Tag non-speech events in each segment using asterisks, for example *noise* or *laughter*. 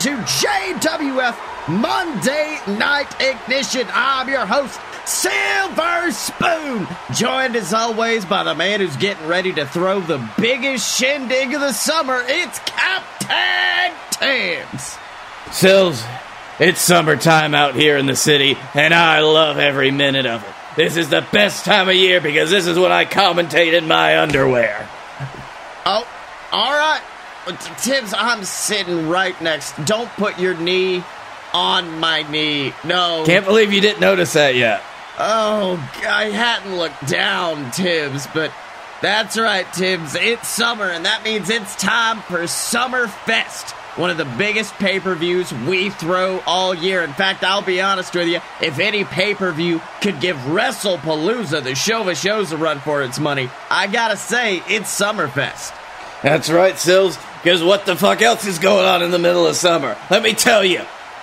to JWF Monday Night Ignition. I'm your host, Silver Spoon, joined as always by the man who's getting ready to throw the biggest shindig of the summer. It's Captain Tibbs. Sills, it's summertime out here in the city, and I love every minute of it. This is the best time of year because this is when I commentate in my underwear. Oh, all right. Tibbs, I'm sitting right next. Don't put your knee on my knee. No. Can't believe you didn't notice that yet. Oh, I hadn't looked down, Tibbs, but that's right, Tibbs. It's summer, and that means it's time for Summer Fest. One of the biggest pay per views we throw all year. In fact, I'll be honest with you, if any pay per view could give WrestlePalooza, the show of shows, a run for its money, I gotta say, it's Summerfest. That's right, Sills, because what the fuck else is going on in the middle of summer? Let me tell you,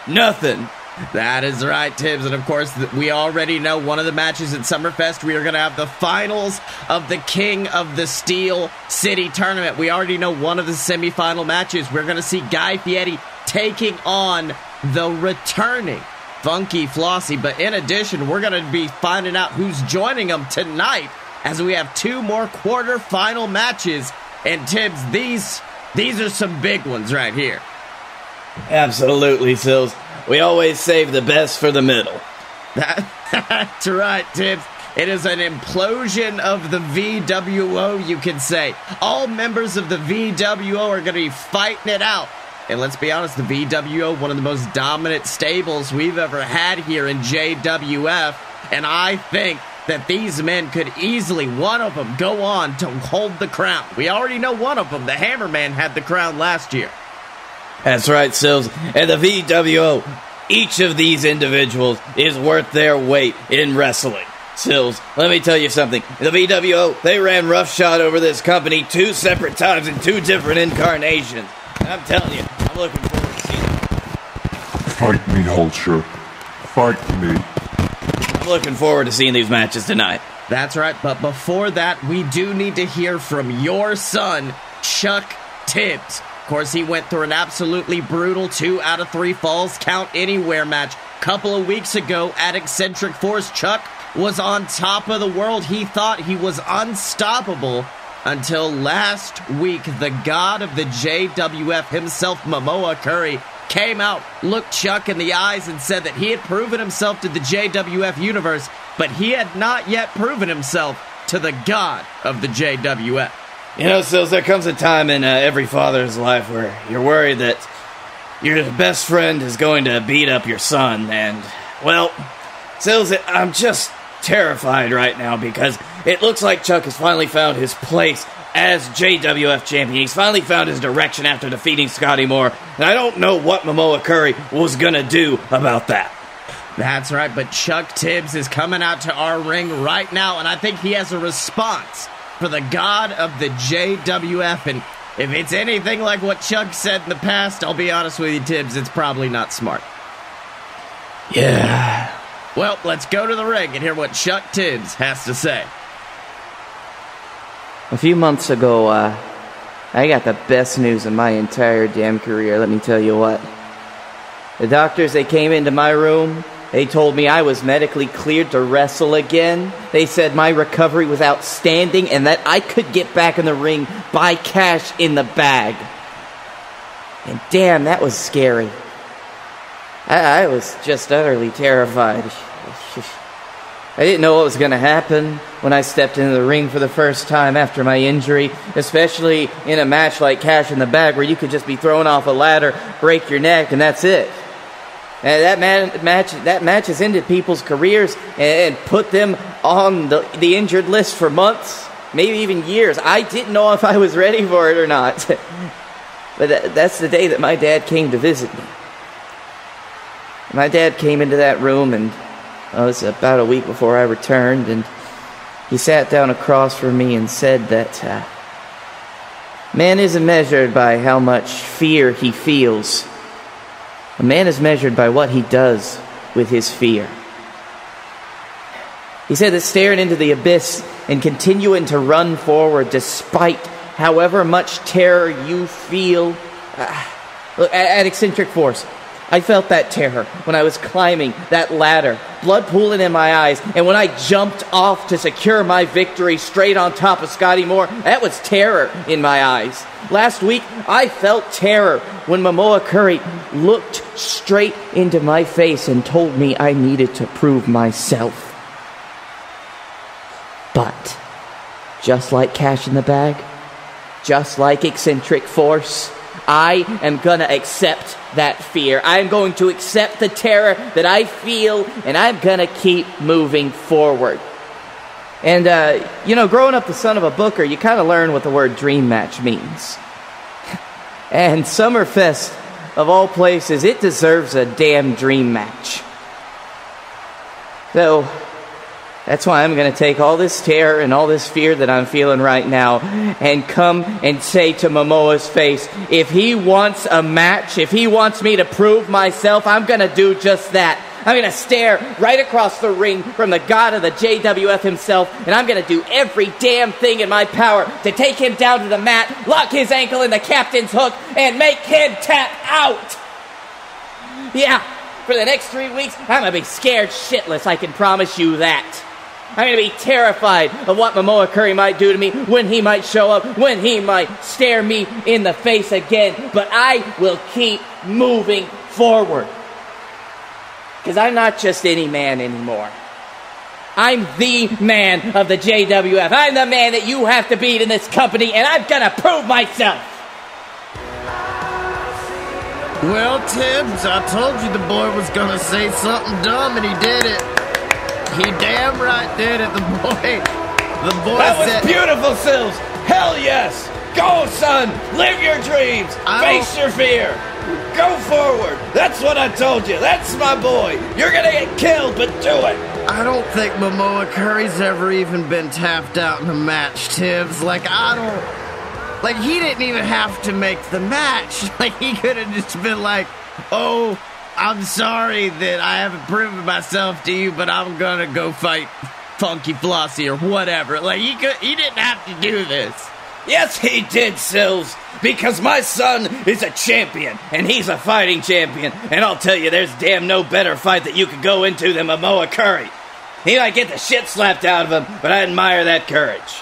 nothing. That is right, Tibbs. And of course, we already know one of the matches at Summerfest. We are going to have the finals of the King of the Steel City tournament. We already know one of the semifinal matches. We're going to see Guy Fieri taking on the returning Funky Flossie. But in addition, we're going to be finding out who's joining them tonight as we have two more quarterfinal matches. And Tibbs, these these are some big ones right here. Absolutely, Sills. We always save the best for the middle. *laughs* That's right, Tibbs. It is an implosion of the VWO, you can say. All members of the VWO are going to be fighting it out. And let's be honest, the VWO, one of the most dominant stables we've ever had here in JWF. And I think that these men could easily, one of them, go on to hold the crown. We already know one of them. The Hammerman had the crown last year. That's right, Sills. And the VWO, each of these individuals is worth their weight in wrestling. Sills, let me tell you something. The VWO, they ran roughshod over this company two separate times in two different incarnations. I'm telling you, I'm looking forward to seeing it. Fight me, Hulcher. Fight me. I'm looking forward to seeing these matches tonight. That's right, but before that, we do need to hear from your son, Chuck Tibbs. Of course, he went through an absolutely brutal two out of three falls count anywhere match. a Couple of weeks ago at Eccentric Force, Chuck was on top of the world. He thought he was unstoppable until last week. The god of the JWF himself, Momoa Curry, came out, looked Chuck in the eyes, and said that he had proven himself to the JWF universe, but he had not yet proven himself to the god of the JWF. You know, Sills, there comes a time in uh, every father's life where you're worried that your best friend is going to beat up your son, and, well, Sills, I'm just terrified right now because it looks like Chuck has finally found his place as JWF champion. He's finally found his direction after defeating Scotty Moore, and I don't know what Momoa Curry was gonna do about that. That's right, but Chuck Tibbs is coming out to our ring right now, and I think he has a response for the god of the JWF. And if it's anything like what Chuck said in the past, I'll be honest with you, Tibbs, it's probably not smart. Yeah. Well, let's go to the ring and hear what Chuck Tibbs has to say. A few months ago, uh, I got the best news of my entire damn career, let me tell you what. The doctors, they came into my room, they told me I was medically cleared to wrestle again. They said my recovery was outstanding and that I could get back in the ring by cash in the bag. And damn, that was scary. I, I was just utterly terrified. I didn't know what was going to happen when I stepped into the ring for the first time after my injury, especially in a match like Cash in the Bag where you could just be thrown off a ladder, break your neck, and that's it. And that man, match that match has ended people's careers and, put them on the, the injured list for months, maybe even years. I didn't know if I was ready for it or not. *laughs* but that, that's the day that my dad came to visit me. My dad came into that room and well, it was about a week before I returned, and he sat down across from me and said that uh, man isn't measured by how much fear he feels. A man is measured by what he does with his fear. He said that staring into the abyss and continuing to run forward despite however much terror you feel, uh, Look, at Eccentric Force, I felt that terror when I was climbing that ladder, blood pooling in my eyes, and when I jumped off to secure my victory straight on top of Scotty Moore, that was terror in my eyes. Last week, I felt terror when Momoa Curry looked straight into my face and told me I needed to prove myself. But, just like Cash in the Bag, just like Eccentric Force, I am gonna accept that fear. I'm going to accept the terror that I feel, and I'm gonna keep moving forward. And, uh, you know, growing up the son of a booker, you kind of learn what the word dream match means. *laughs* and Summerfest, of all places, it deserves a damn dream match. So, that's why I'm going to take all this terror and all this fear that I'm feeling right now and come and say to Momoa's face, if he wants a match, if he wants me to prove myself, I'm going to do just that. I'm going to stare right across the ring from the god of the JWF himself, and I'm going to do every damn thing in my power to take him down to the mat, lock his ankle in the captain's hook, and make him tap out. Yeah, for the next three weeks, I'm going to be scared shitless, I can promise you that. I'm going to be terrified of what Momoa Curry might do to me, when he might show up, when he might stare me in the face again. But I will keep moving forward. Because I'm not just any man anymore. I'm the man of the JWF. I'm the man that you have to beat in this company, and I'm going to prove myself. Well, Tibbs, I told you the boy was gonna say something dumb, and he did it. He damn right did it. The boy, the boy That was said, beautiful, Sills. Hell yes. Go, son. Live your dreams. I Face your fear. Go forward. That's what I told you. That's my boy. You're gonna get killed, but do it. I don't think Momoa Curry's ever even been tapped out in a match, Tibbs. Like, I don't. Like, he didn't even have to make the match. *laughs* Like, he could have just been like, oh, I'm sorry that I haven't proven myself to you, but I'm gonna go fight Funky Flossie or whatever. Like, he could. He didn't have to do this. Yes, he did, Sills. Because my son is a champion, and he's a fighting champion. And I'll tell you, there's damn no better fight that you could go into than Momoa Curry. He might get the shit slapped out of him, but I admire that courage.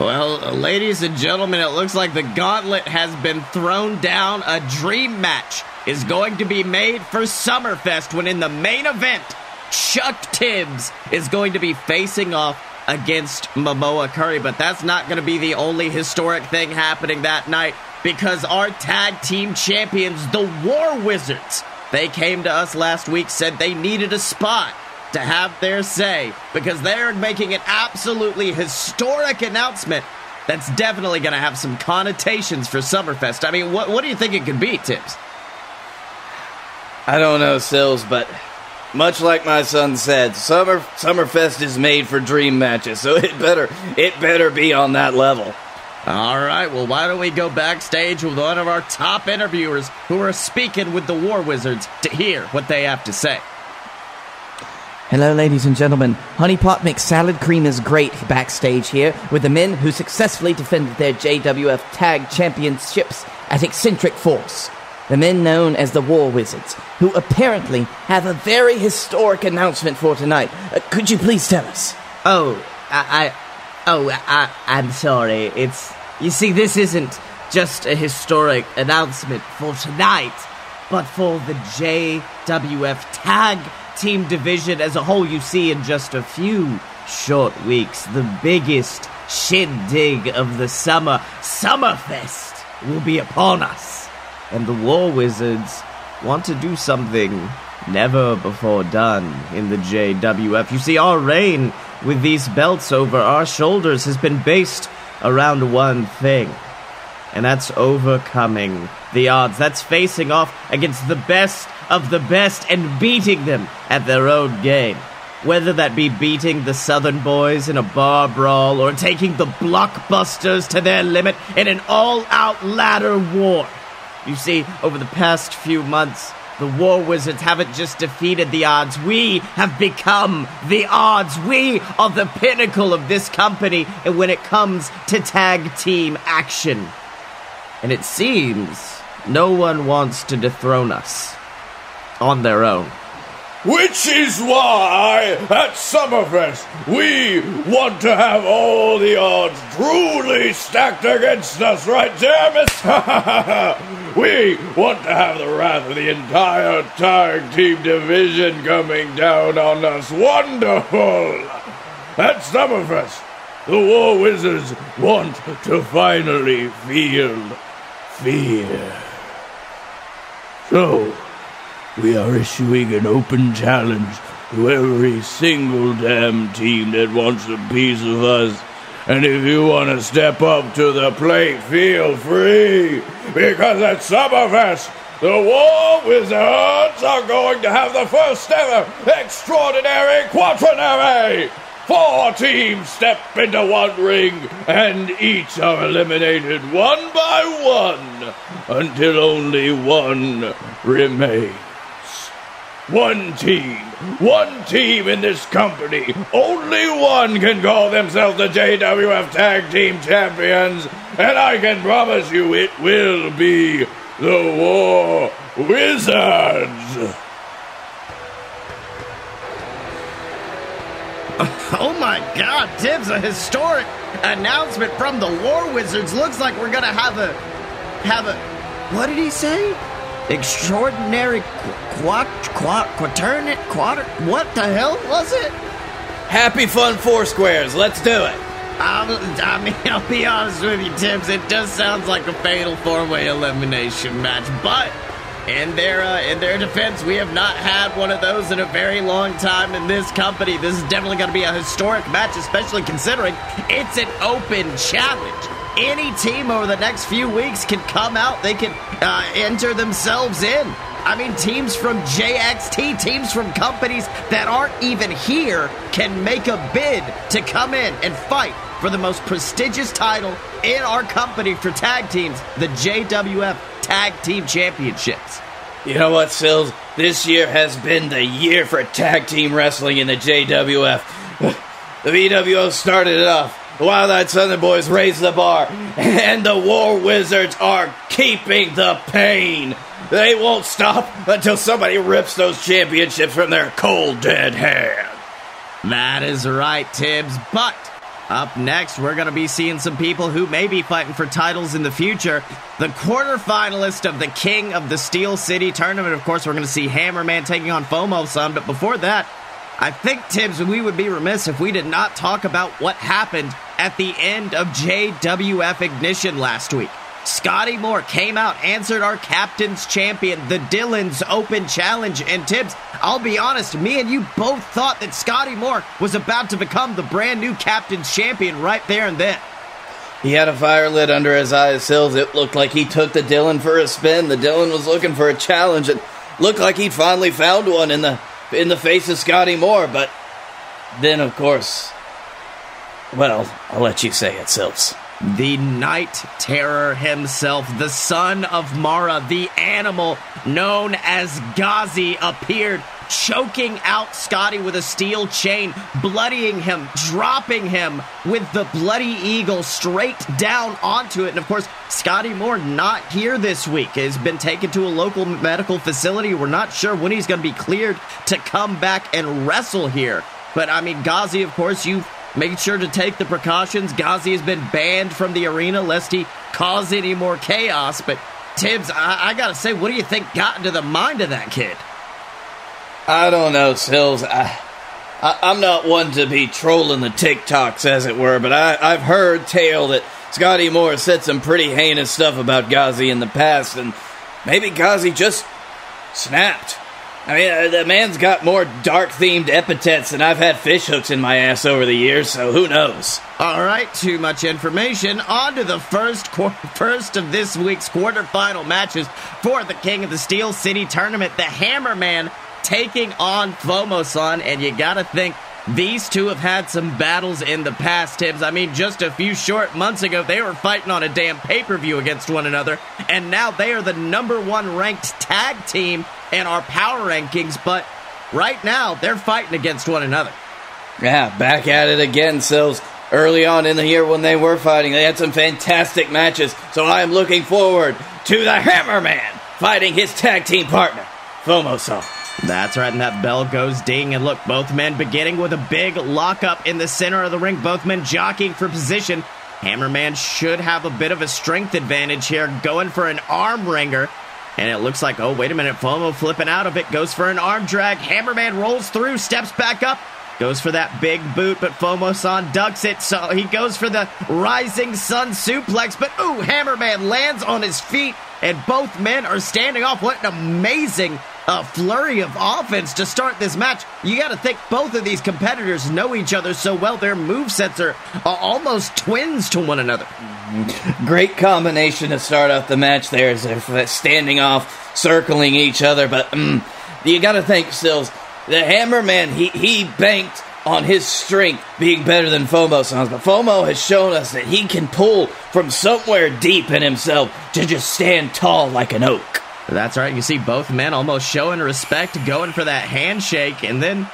Well, ladies and gentlemen, it looks like the gauntlet has been thrown down. A dream match is going to be made for Summerfest when in the main event, Chuck Tibbs is going to be facing off against Momoa Curry. But that's not going to be the only historic thing happening that night because our tag team champions, the War Wizards, they came to us last week, said they needed a spot to have their say because they're making an absolutely historic announcement that's definitely going to have some connotations for Summerfest. I mean, what, what do you think it could be, Tibbs? I don't know, Sills, but much like my son said, Summer Summerfest is made for dream matches, so *laughs* it better it better be on that level. All right, well, why don't we go backstage with one of our top interviewers who are speaking with the War Wizards to hear what they have to say? Hello, ladies and gentlemen. Honey Pot Mix Salad Cream is great backstage here with the men who successfully defended their JWF Tag Championships at Eccentric Force. The men known as the War Wizards, who apparently have a very historic announcement for tonight. Uh, could you please tell us? Oh, I, I oh, I, I'm sorry. It's you see, this isn't just a historic announcement for tonight, but for the JWF Tag Team Division as a whole. You see, in just a few short weeks, the biggest shindig of the summer, Summerfest, will be upon us, and the War Wizards want to do something never before done in the JWF. You see, our reign with these belts over our shoulders has been based around one thing, and that's overcoming the odds. That's facing off against the best of the best and beating them at their own game. Whether that be beating the Southern Boys in a bar brawl or taking the Blockbusters to their limit in an all out ladder war. You see, over the past few months, the War Wizards haven't just defeated the odds, we have become the odds. We are the pinnacle of this company and when it comes to tag team action. And it seems no one wants to dethrone us on their own. Which is why at Summerfest we want to have all the odds truly stacked against us, right, James? *laughs* we want to have the wrath of the entire tag team division coming down on us. Wonderful! At Summerfest, the War Wizards want to finally feel fear. So, we are issuing an open challenge to every single damn team that wants a piece of us. And if you want to step up to the plate, feel free. Because at Summerfest, the War Wizards are going to have the first ever extraordinary quaternary. Four teams step into one ring, and each are eliminated one by one until only one remains. One team, one team in this company, only one can call themselves the JWF Tag Team Champions, and I can promise you it will be the War Wizards. *laughs* Oh my god, Tibbs, a historic announcement from the War Wizards. Looks like we're gonna have a. have a. What did he say? Extraordinary quat. quat. quaternit. quater. What the hell was it? Happy Fun Four Squares. Let's do it. I'll, I mean, *laughs* I'll be honest with you, Tibbs. It does sound like a fatal four-way elimination match, but in their uh, in their defense, we have not had one of those in a very long time in this company. This is definitely going to be a historic match, especially considering it's an open challenge. Any team over the next few weeks can come out. They can uh, enter themselves in. I mean, teams from JXT, teams from companies that aren't even here can make a bid to come in and fight for the most prestigious title in our company for tag teams, the JWF Tag Team Championships. You know what, Sills? This year has been the year for tag team wrestling in the JWF. *laughs* The VWO started it off. The Wild Eyed Southern Boys raised the bar, and the War Wizards are keeping the pain. They won't stop until somebody rips those championships from their cold, dead hand. That is right, Tibbs. But up next, we're going to be seeing some people who may be fighting for titles in the future. The quarterfinalist of the King of the Steel City tournament. Of course, we're going to see Hammerman taking on FOMO-san. But before that, I think, Tibbs, we would be remiss if we did not talk about what happened at the end of JWF Ignition last week. Scotty Moore came out, answered our captain's champion, the Dylan's Open Challenge. And Tibbs, I'll be honest, me and you both thought that Scotty Moore was about to become the brand new captain's champion right there and then. He had a fire lit under his eyes, Sills. It looked like he took the Dylan for a spin. The Dylan was looking for a challenge. It looked like he'd finally found one in the in the face of Scotty Moore. But then, of course, well, I'll let you say it, Sills. The Night Terror himself, the son of Mara, the animal known as Ghazi, appeared, choking out Scotty with a steel chain, bloodying him, dropping him with the Bloody Eagle straight down onto it. And of course, Scotty Moore not here this week, has been taken to a local medical facility. We're not sure when he's going to be cleared to come back and wrestle here. But I mean, Ghazi, of course, you've Make sure to take the precautions. Ghazi has been banned from the arena lest he cause any more chaos. But Tibbs, I, I gotta say, what do you think got into the mind of that kid? I don't know, Sills. I, I, am not one to be trolling the TikToks, as it were, but I, I've heard tale that Scotty Moore said some pretty heinous stuff about Ghazi in the past, and maybe Ghazi just snapped. I mean, uh, the man's got more dark themed epithets than I've had fish hooks in my ass over the years, so who knows? All right, too much information. On to the first qu- *laughs* first of this week's quarterfinal matches for the King of the Steel City tournament. The Hammerman taking on FOMO-san, and you gotta think these two have had some battles in the past, Tibbs. I mean, just a few short months ago, they were fighting on a damn pay per view against one another, and now they are the number one ranked tag team in our power rankings, but right now they're fighting against one another. Yeah, back at it again, Sills. early on in the year when they were fighting. They had some fantastic matches, so I am looking forward to the Hammerman fighting his tag team partner, FOMO-san. That's right, and that bell goes ding. And look, both men beginning with a big lockup in the center of the ring, both men jockeying for position. Hammerman should have a bit of a strength advantage here, going for an arm wringer. And it looks like, oh, wait a minute, FOMO flipping out of it, goes for an arm drag. Hammerman rolls through, steps back up, goes for that big boot, but FOMO-san ducks it, so he goes for the rising sun suplex. But, ooh, Hammerman lands on his feet, and both men are standing off. What an amazing a flurry of offense to start this match. You got to think both of these competitors know each other so well. Their movesets are uh, almost twins to one another. Great combination to start off the match there as they're standing off, circling each other. But um, you got to think, Sills, the Hammerman, he, he banked on his strength being better than FOMO-san's, but FOMO has shown us that he can pull from somewhere deep in himself to just stand tall like an oak. That's right. You see both men almost showing respect, going for that handshake, and then,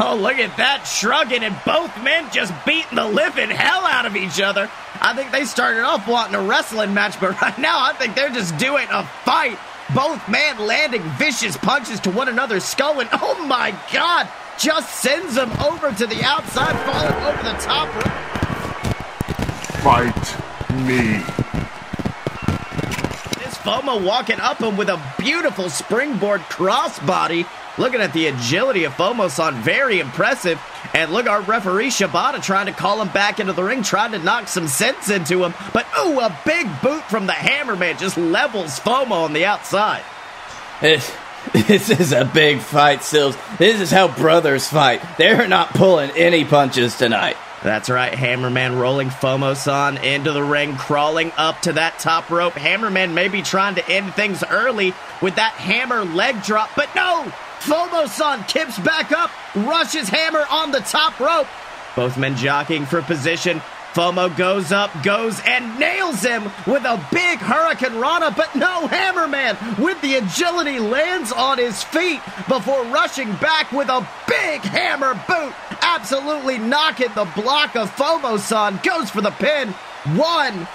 oh, look at that shrugging, and both men just beating the living hell out of each other. I think they started off wanting a wrestling match, but *laughs* right now I think they're just doing a fight. Both men landing vicious punches to one another's skull, and *laughs* oh my god, just sends them over to the outside, falling over the top Fight me. FOMO walking up him with a beautiful springboard crossbody. Looking at the agility of FOMO-san, very impressive. And look, our referee Shibata trying to call him back into the ring, trying to knock some sense into him. But ooh, a big boot from the Hammerman just levels FOMO on the outside. This, eh, *laughs* this is a big fight, Sills. This is how brothers fight. They're not pulling any punches tonight. That's right, Hammerman rolling FOMO-san into the ring, crawling up to that top rope. Hammerman may be trying to end things early with that hammer leg drop, but no! FOMO-san kips back up, rushes Hammer on the top rope. Both men jockeying for position. FOMO goes up, goes, and nails him with a big hurricanrana, but no, Hammerman with the agility lands on his feet before rushing back with a big hammer boot, absolutely knocking the block of FOMO-san. goes for the pin. One,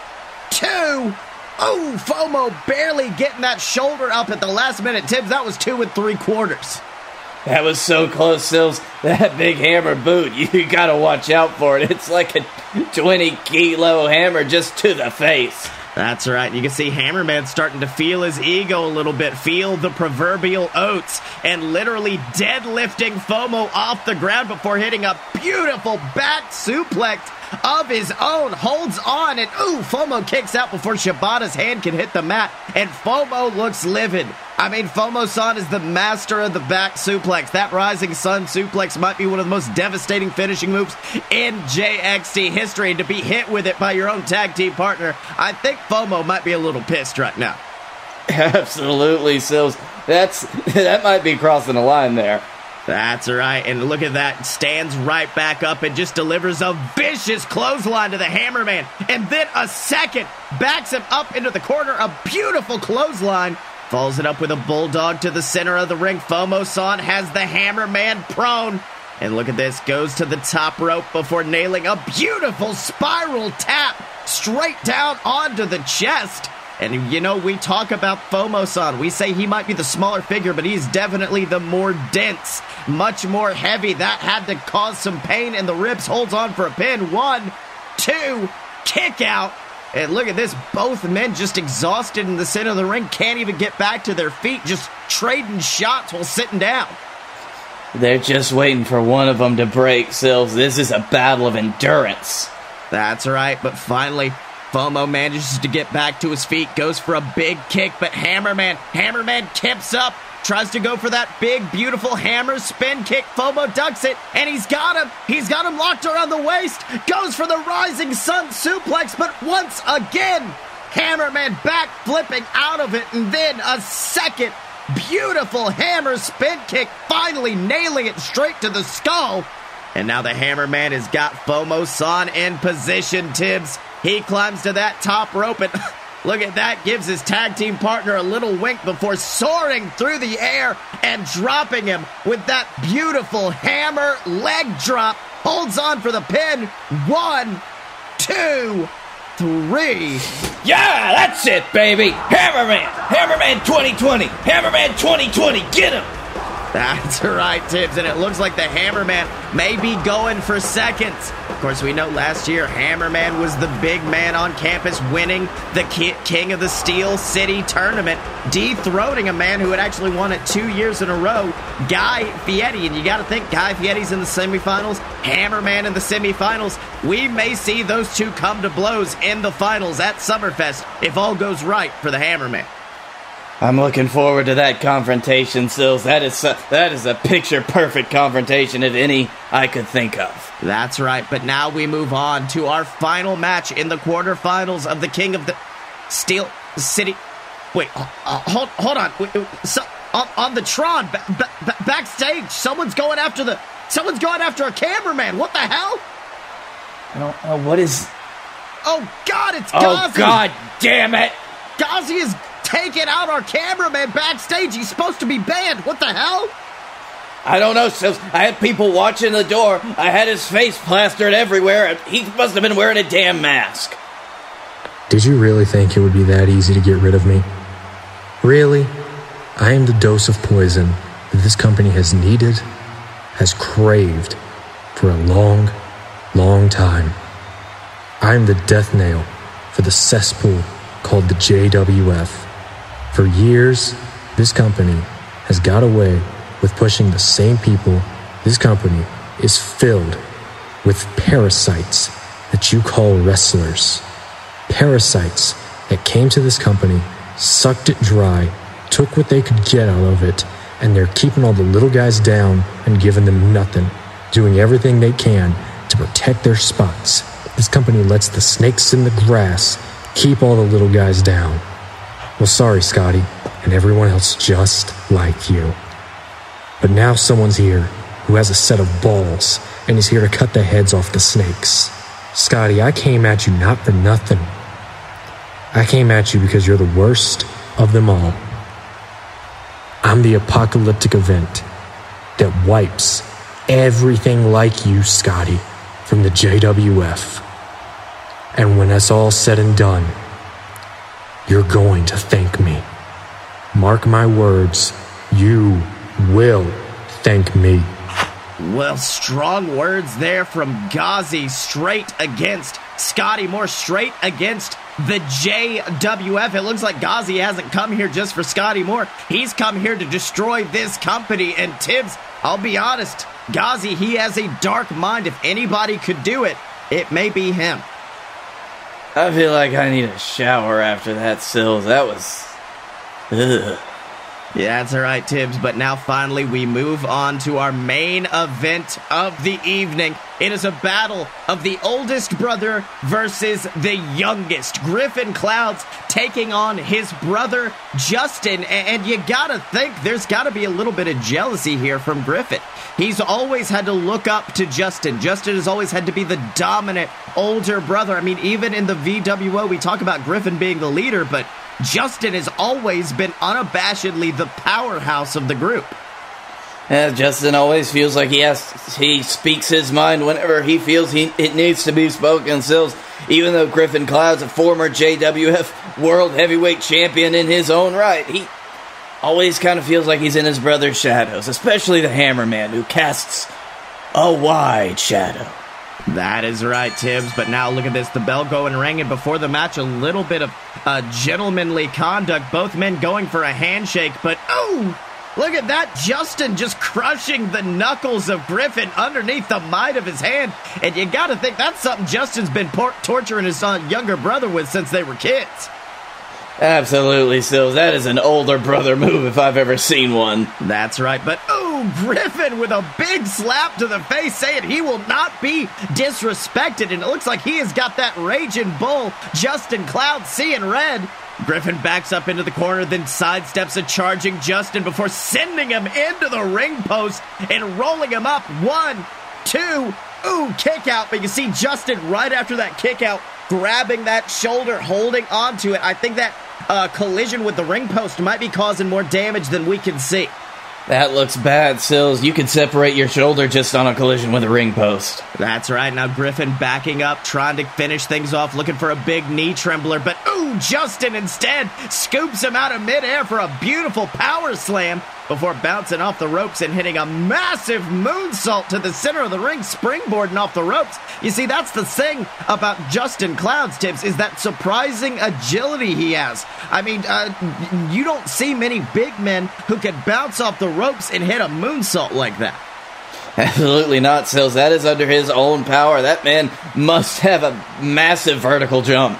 two, Oh, FOMO barely getting that shoulder up at the last minute. Tibbs, that was two and three quarters. That was so close, Sills. *laughs* That big hammer boot, *laughs* you gotta watch out for it. It's like a 20 kilo hammer just to the face. That's right. You can see Hammerman starting to feel his ego a little bit, feel the proverbial oats, and literally deadlifting FOMO off the ground before hitting a beautiful back suplex of his own. Holds on, and ooh, FOMO kicks out before Shibata's hand can hit the mat, and FOMO looks livid. I mean, FOMO san is the master of the back suplex. That Rising Sun suplex might be one of the most devastating finishing moves in JXT history. And to be hit with it by your own tag team partner, I think FOMO might be a little pissed right now. *laughs* Absolutely, Sills. That's *laughs* that might be crossing the line there. That's right. And look at that. Stands right back up and just delivers a vicious clothesline to the Hammerman. And then a second backs him up into the corner. A beautiful clothesline. Follows it up with a bulldog to the center of the ring. FOMO-san has the Hammerman prone. And look at this. Goes to the top rope before nailing a beautiful spiral tap straight down onto the chest. And you know, we talk about FOMO-san. We say he might be the smaller figure, but he's definitely the more dense, much more heavy. That had to cause some pain in the ribs. Holds on for a pin. One, two, kick out. And look at this. Both men just exhausted in the center of the ring. Can't even get back to their feet. Just trading shots while sitting down. They're just waiting for one of them to break, Sills. This is a battle of endurance. That's right, but finally, FOMO manages to get back to his feet, goes for a big kick, but Hammerman, Hammerman tips up, tries to go for that big, beautiful hammer spin kick. FOMO ducks it, and he's got him. He's got him locked around the waist, goes for the rising sun suplex, but once again, Hammerman back flipping out of it, and then a second beautiful hammer spin kick, finally nailing it straight to the skull. And now the Hammerman has got FOMO-san in position, Tibbs. He climbs to that top rope and *laughs* look at that, gives his tag team partner a little wink before soaring through the air and dropping him with that beautiful hammer leg drop. Holds on for the pin. One, two, three. Yeah, that's it, baby. Hammerman, Hammerman 2020, Hammerman 2020. Get him. That's *laughs* right, Tibbs, and it looks like the Hammerman may be going for seconds. Of course, we know last year Hammerman was the big man on campus winning the Ki- King of the Steel City tournament, dethroning a man who had actually won it two years in a row, Guy Fieri. And you got to think Guy Fieri's in the semifinals, Hammerman in the semifinals. We may see those two come to blows in the finals at Summerfest if all goes right for the Hammerman. I'm looking forward to that confrontation, Sills. That is a, that is a picture perfect confrontation, if any I could think of. That's right, but now we move on to our final match in the quarterfinals of the King of the Steel City. Wait, uh, uh, hold, hold on. Wait, wait, so, on, on the Tron, ba- ba- ba- backstage, someone's going after the. Someone's going after a cameraman. What the hell? I don't know what is. Oh God, it's Oh Ghazi. God damn it! Ghazi is taking out our cameraman backstage. He's supposed to be banned. What the hell? I don't know, Sills. I had people watching the door. I had his face plastered everywhere. He must have been wearing a damn mask. Did you really think it would be that easy to get rid of me? Really? I am the dose of poison that this company has needed, has craved for a long, long time. I am the death nail for the cesspool called the JWF. For years, this company has got away with pushing the same people. This company is filled with parasites that you call wrestlers parasites that came to this company, sucked it dry, took what they could get out of it, and they're keeping all the little guys down and giving them nothing, doing everything they can to protect their spots. This company lets the snakes in the grass keep all the little guys down. Well, sorry, Scotty, and everyone else just like you. But now someone's here who has a set of balls and is here to cut the heads off the snakes. Scotty, I came at you not for nothing. I came at you because you're the worst of them all. I'm the apocalyptic event that wipes everything like you, Scotty, from the JWF. And when that's all said and done, you're going to thank me. Mark my words, you will thank me. Well, strong words there from Ghazi, straight against Scotty Moore, straight against the JWF. It looks like Ghazi hasn't come here just for Scotty Moore. He's come here to destroy this company. And Tibbs, I'll be honest, Ghazi, he has a dark mind. If anybody could do it, it may be him. I feel like I need a shower after that, Sills. That was. Ugh. Yeah, that's all right, Tibbs. But now finally we move on to our main event of the evening. It is a battle of the oldest brother versus the youngest. Griffin Clouds taking on his brother Justin. And you gotta think there's gotta be a little bit of jealousy here from Griffin. He's always had to look up to Justin. Justin has always had to be the dominant older brother. I mean, even in the VWO, we talk about Griffin being the leader, but Justin has always been unabashedly the powerhouse of the group. Yeah, Justin always feels like he has. He speaks his mind whenever he feels he it needs to be spoken. Sills, even though Griffin Cloud's a former JWF World Heavyweight Champion in his own right, he always kind of feels like he's in his brother's shadows, especially the Hammerman, who casts a wide shadow. That is right, Tibbs. But now look at this. The bell going ringing before the match. A little bit of uh, gentlemanly conduct. Both men going for a handshake. But oh, look at that. Justin just crushing the knuckles of Griffin underneath the might of his hand. And you got to think that's something Justin's been por- torturing his uh, younger brother with since they were kids. Absolutely, Sills. That is an older brother move if I've ever seen one. That's right. But Griffin with a big slap to the face saying he will not be disrespected. And it looks like he has got that raging bull, Justin Cloud, seeing red. Griffin backs up into the corner, then sidesteps a charging Justin before sending him into the ring post and rolling him up. One, two, ooh, kick out. But you see Justin right after that kick out, grabbing that shoulder, holding onto it. I think that uh, collision with the ring post might be causing more damage than we can see. That looks bad, Sills. You could separate your shoulder just on a collision with a ring post. That's right. Now Griffin backing up, trying to finish things off, looking for a big knee trembler. But ooh, Justin instead scoops him out of midair for a beautiful power slam before bouncing off the ropes and hitting a massive moonsault to the center of the ring, springboarding off the ropes. You see, that's the thing about Justin Clouds, Tibbs, is that surprising agility he has. I mean, uh, you don't see many big men who can bounce off the ropes and hit a moonsault like that. Absolutely not, Sills. That is under his own power. That man must have a massive vertical jump.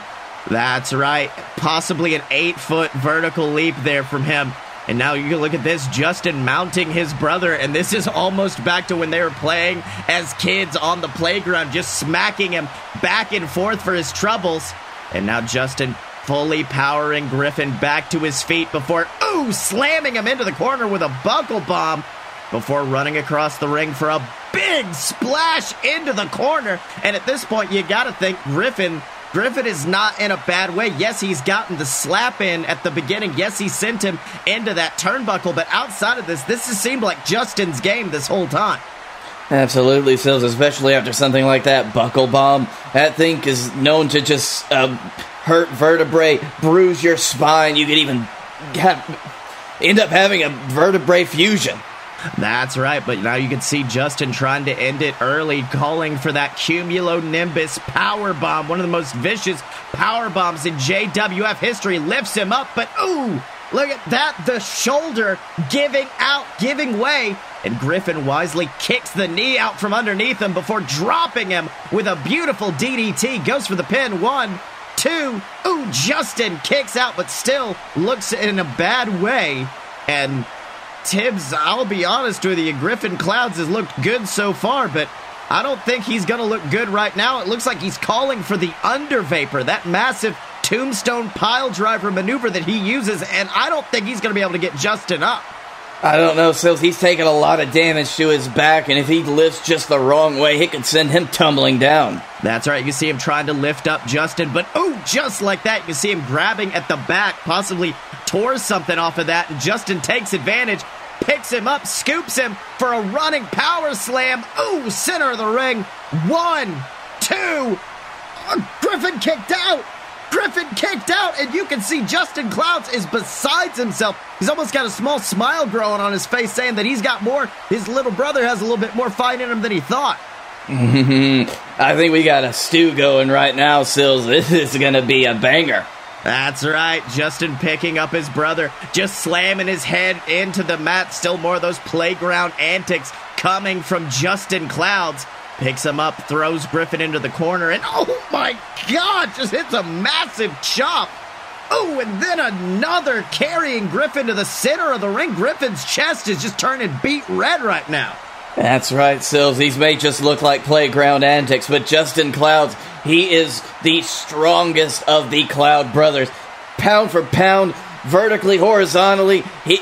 That's right. Possibly an eight foot vertical leap there from him. And now you can look at this Justin mounting his brother, and this is almost back to when they were playing as kids on the playground, just smacking him back and forth for his troubles. And now Justin fully powering Griffin back to his feet before, ooh, slamming him into the corner with a buckle bomb before running across the ring for a big splash into the corner. And at this point, you got to think Griffin Griffin is not in a bad way. Yes, he's gotten the slap in at the beginning. Yes, he sent him into that turnbuckle. But outside of this, this has seemed like Justin's game this whole time. Absolutely, Sills, especially after something like that buckle bomb. That thing is known to just uh, hurt vertebrae, bruise your spine. You could even have, end up having a vertebrae fusion. That's right, but now you can see Justin trying to end it early, calling for that cumulonimbus power bomb, one of the most vicious power bombs in JWF history. Lifts him up, but ooh, look at that! The shoulder giving out, giving way, and Griffin wisely kicks the knee out from underneath him before dropping him with a beautiful DDT. Goes for the pin. One, two. Ooh, Justin kicks out, but still looks in a bad way, and Tibbs, I'll be honest with you, Griffin Clouds has looked good so far, but I don't think he's going to look good right now. It looks like he's calling for the under vapor, that massive tombstone pile driver maneuver that he uses, and I don't think he's going to be able to get Justin up. I don't know, Sills. He's taking a lot of damage to his back, and if he lifts just the wrong way, it could send him tumbling down. That's right. You see him trying to lift up Justin, but oh, just like that, you can see him grabbing at the back, possibly tore something off of that, and Justin takes advantage, picks him up, scoops him for a running power slam. Ooh, center of the ring. One, two. Oh, Griffin kicked out. Griffin kicked out, and you can see Justin Clouds is besides himself. He's almost got a small smile growing on his face, saying that he's got more. His little brother has a little bit more fight in him than he thought. *laughs* I think we got a stew going right now, Sills. *laughs* This is going to be a banger. That's right. Justin picking up his brother, just slamming his head into the mat. Still more of those playground antics coming from Justin Clouds. Picks him up, throws Griffin into the corner, and oh my god, just hits a massive chop. Oh, and then another carrying Griffin to the center of the ring. Griffin's chest is just turning beet red right now. That's right, Sills. These may just look like playground antics, but Justin Clouds, he is the strongest of the Cloud brothers. Pound for pound, vertically, horizontally, he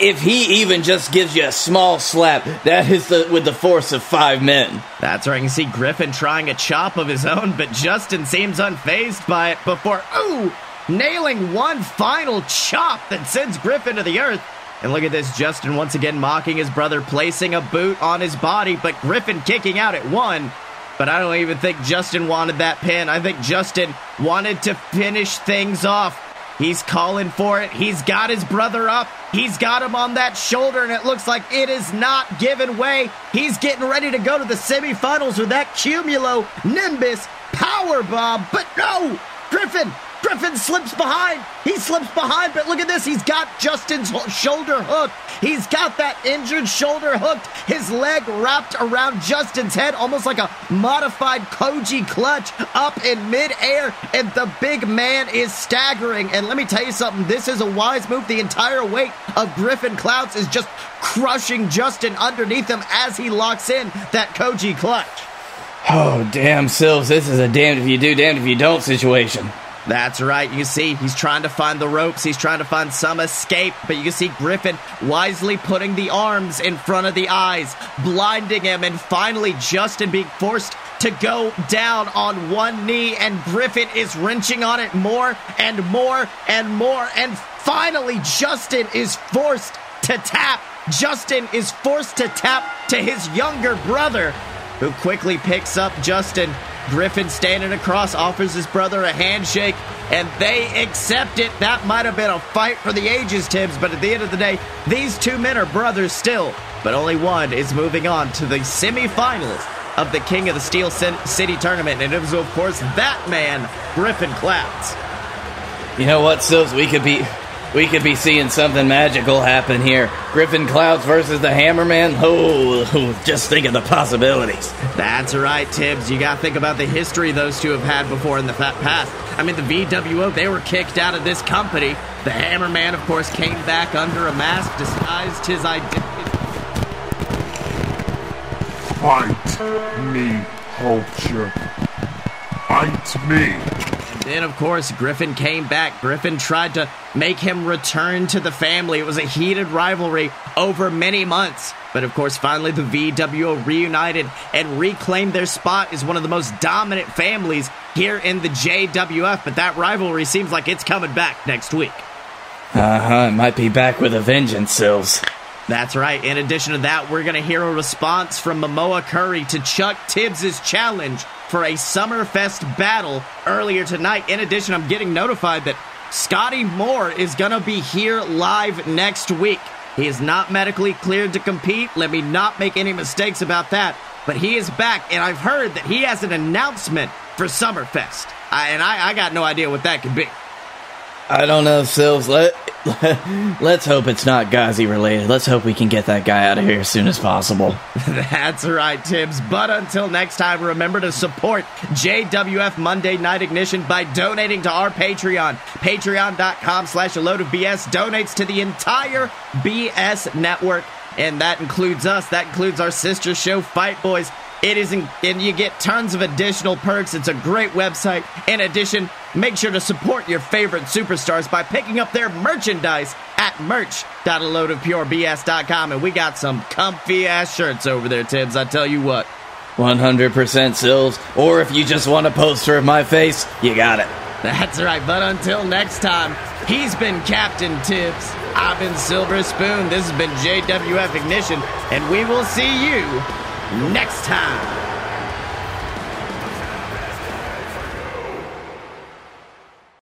if he even just gives you a small slap, that is the, with the force of five men. That's right. You can see Griffin trying a chop of his own, but Justin seems unfazed by it before, ooh, nailing one final chop that sends Griffin to the earth. And look at this, Justin once again mocking his brother, placing a boot on his body, but Griffin kicking out at one. But I don't even think Justin wanted that pin. I think Justin wanted to finish things off. He's calling for it. He's got his brother up. He's got him on that shoulder, and it looks like it is not giving way. He's getting ready to go to the semifinals with that Cumulo Nimbus Power Bomb. But no! Griffin Griffin slips behind. He slips behind, but look at this. He's got Justin's shoulder hooked. He's got that injured shoulder hooked. His leg wrapped around Justin's head, almost like a modified Koji clutch up in midair. And the big man is staggering. And let me tell you something this is a wise move. The entire weight of Griffin Clouds is just crushing Justin underneath him as he locks in that Koji clutch. Oh, damn, Sills. This is a damned if you do, damned if you don't situation. That's right. You see, he's trying to find the ropes. He's trying to find some escape. But you see Griffin wisely putting the arms in front of the eyes, blinding him, and finally Justin being forced to go down on one knee. And Griffin is wrenching on it more and more and more. And finally, Justin is forced to tap. Justin is forced to tap to his younger brother, who quickly picks up Justin. Griffin standing across offers his brother a handshake, and they accept it. That might have been a fight for the ages, Tibbs, but at the end of the day, these two men are brothers still. But only one is moving on to the semifinals of the King of the Steel City tournament, and it was, of course, that man, Griffin Clouds. You know what, Sills? We could be we could be seeing something magical happen here. Griffin Clouds versus the Hammerman. Oh, *laughs* just think of the possibilities. That's right, Tibbs. You got to think about the history those two have had before in the past. I mean, the VWO, they were kicked out of this company. The Hammerman, of course, came back under a mask, disguised his identity. Fight me, Hulkster. Fight me. Then, of course, Griffin came back. Griffin tried to make him return to the family. It was a heated rivalry over many months. But of course, finally, the VWO reunited and reclaimed their spot as one of the most dominant families here in the JWF. But that rivalry seems like it's coming back next week. Uh huh. It might be back with a vengeance, Sills. That's right. In addition to that, we're going to hear a response from Momoa Curry to Chuck Tibbs' challenge for a Summerfest battle earlier tonight. In addition, I'm getting notified that Scotty Moore is going to be here live next week. He is not medically cleared to compete. Let me not make any mistakes about that. But he is back, and I've heard that he has an announcement for Summerfest. I, and I, I got no idea what that could be. I don't know, Sills. Let, *laughs* let's hope it's not Gazi related. Let's hope we can get that guy out of here as soon as possible. *laughs* That's right, Tibbs. But until next time, remember to support JWF Monday Night Ignition by donating to our Patreon. Patreon.com slash a load of BS donates to the entire BS network. And that includes us. That includes our sister show, Fight Boys. It is, in, and you get tons of additional perks. It's a great website. In addition, make sure to support your favorite superstars by picking up their merchandise at merch.aloadofpurebs.com. And we got some comfy ass shirts over there, Tibbs. I tell you what. 100% Sills. Or if you just want a poster of my face, you got it. That's right. But until next time, he's been Captain Tibbs. I've been Silver Spoon. This has been JWF Ignition. And we will see you next time.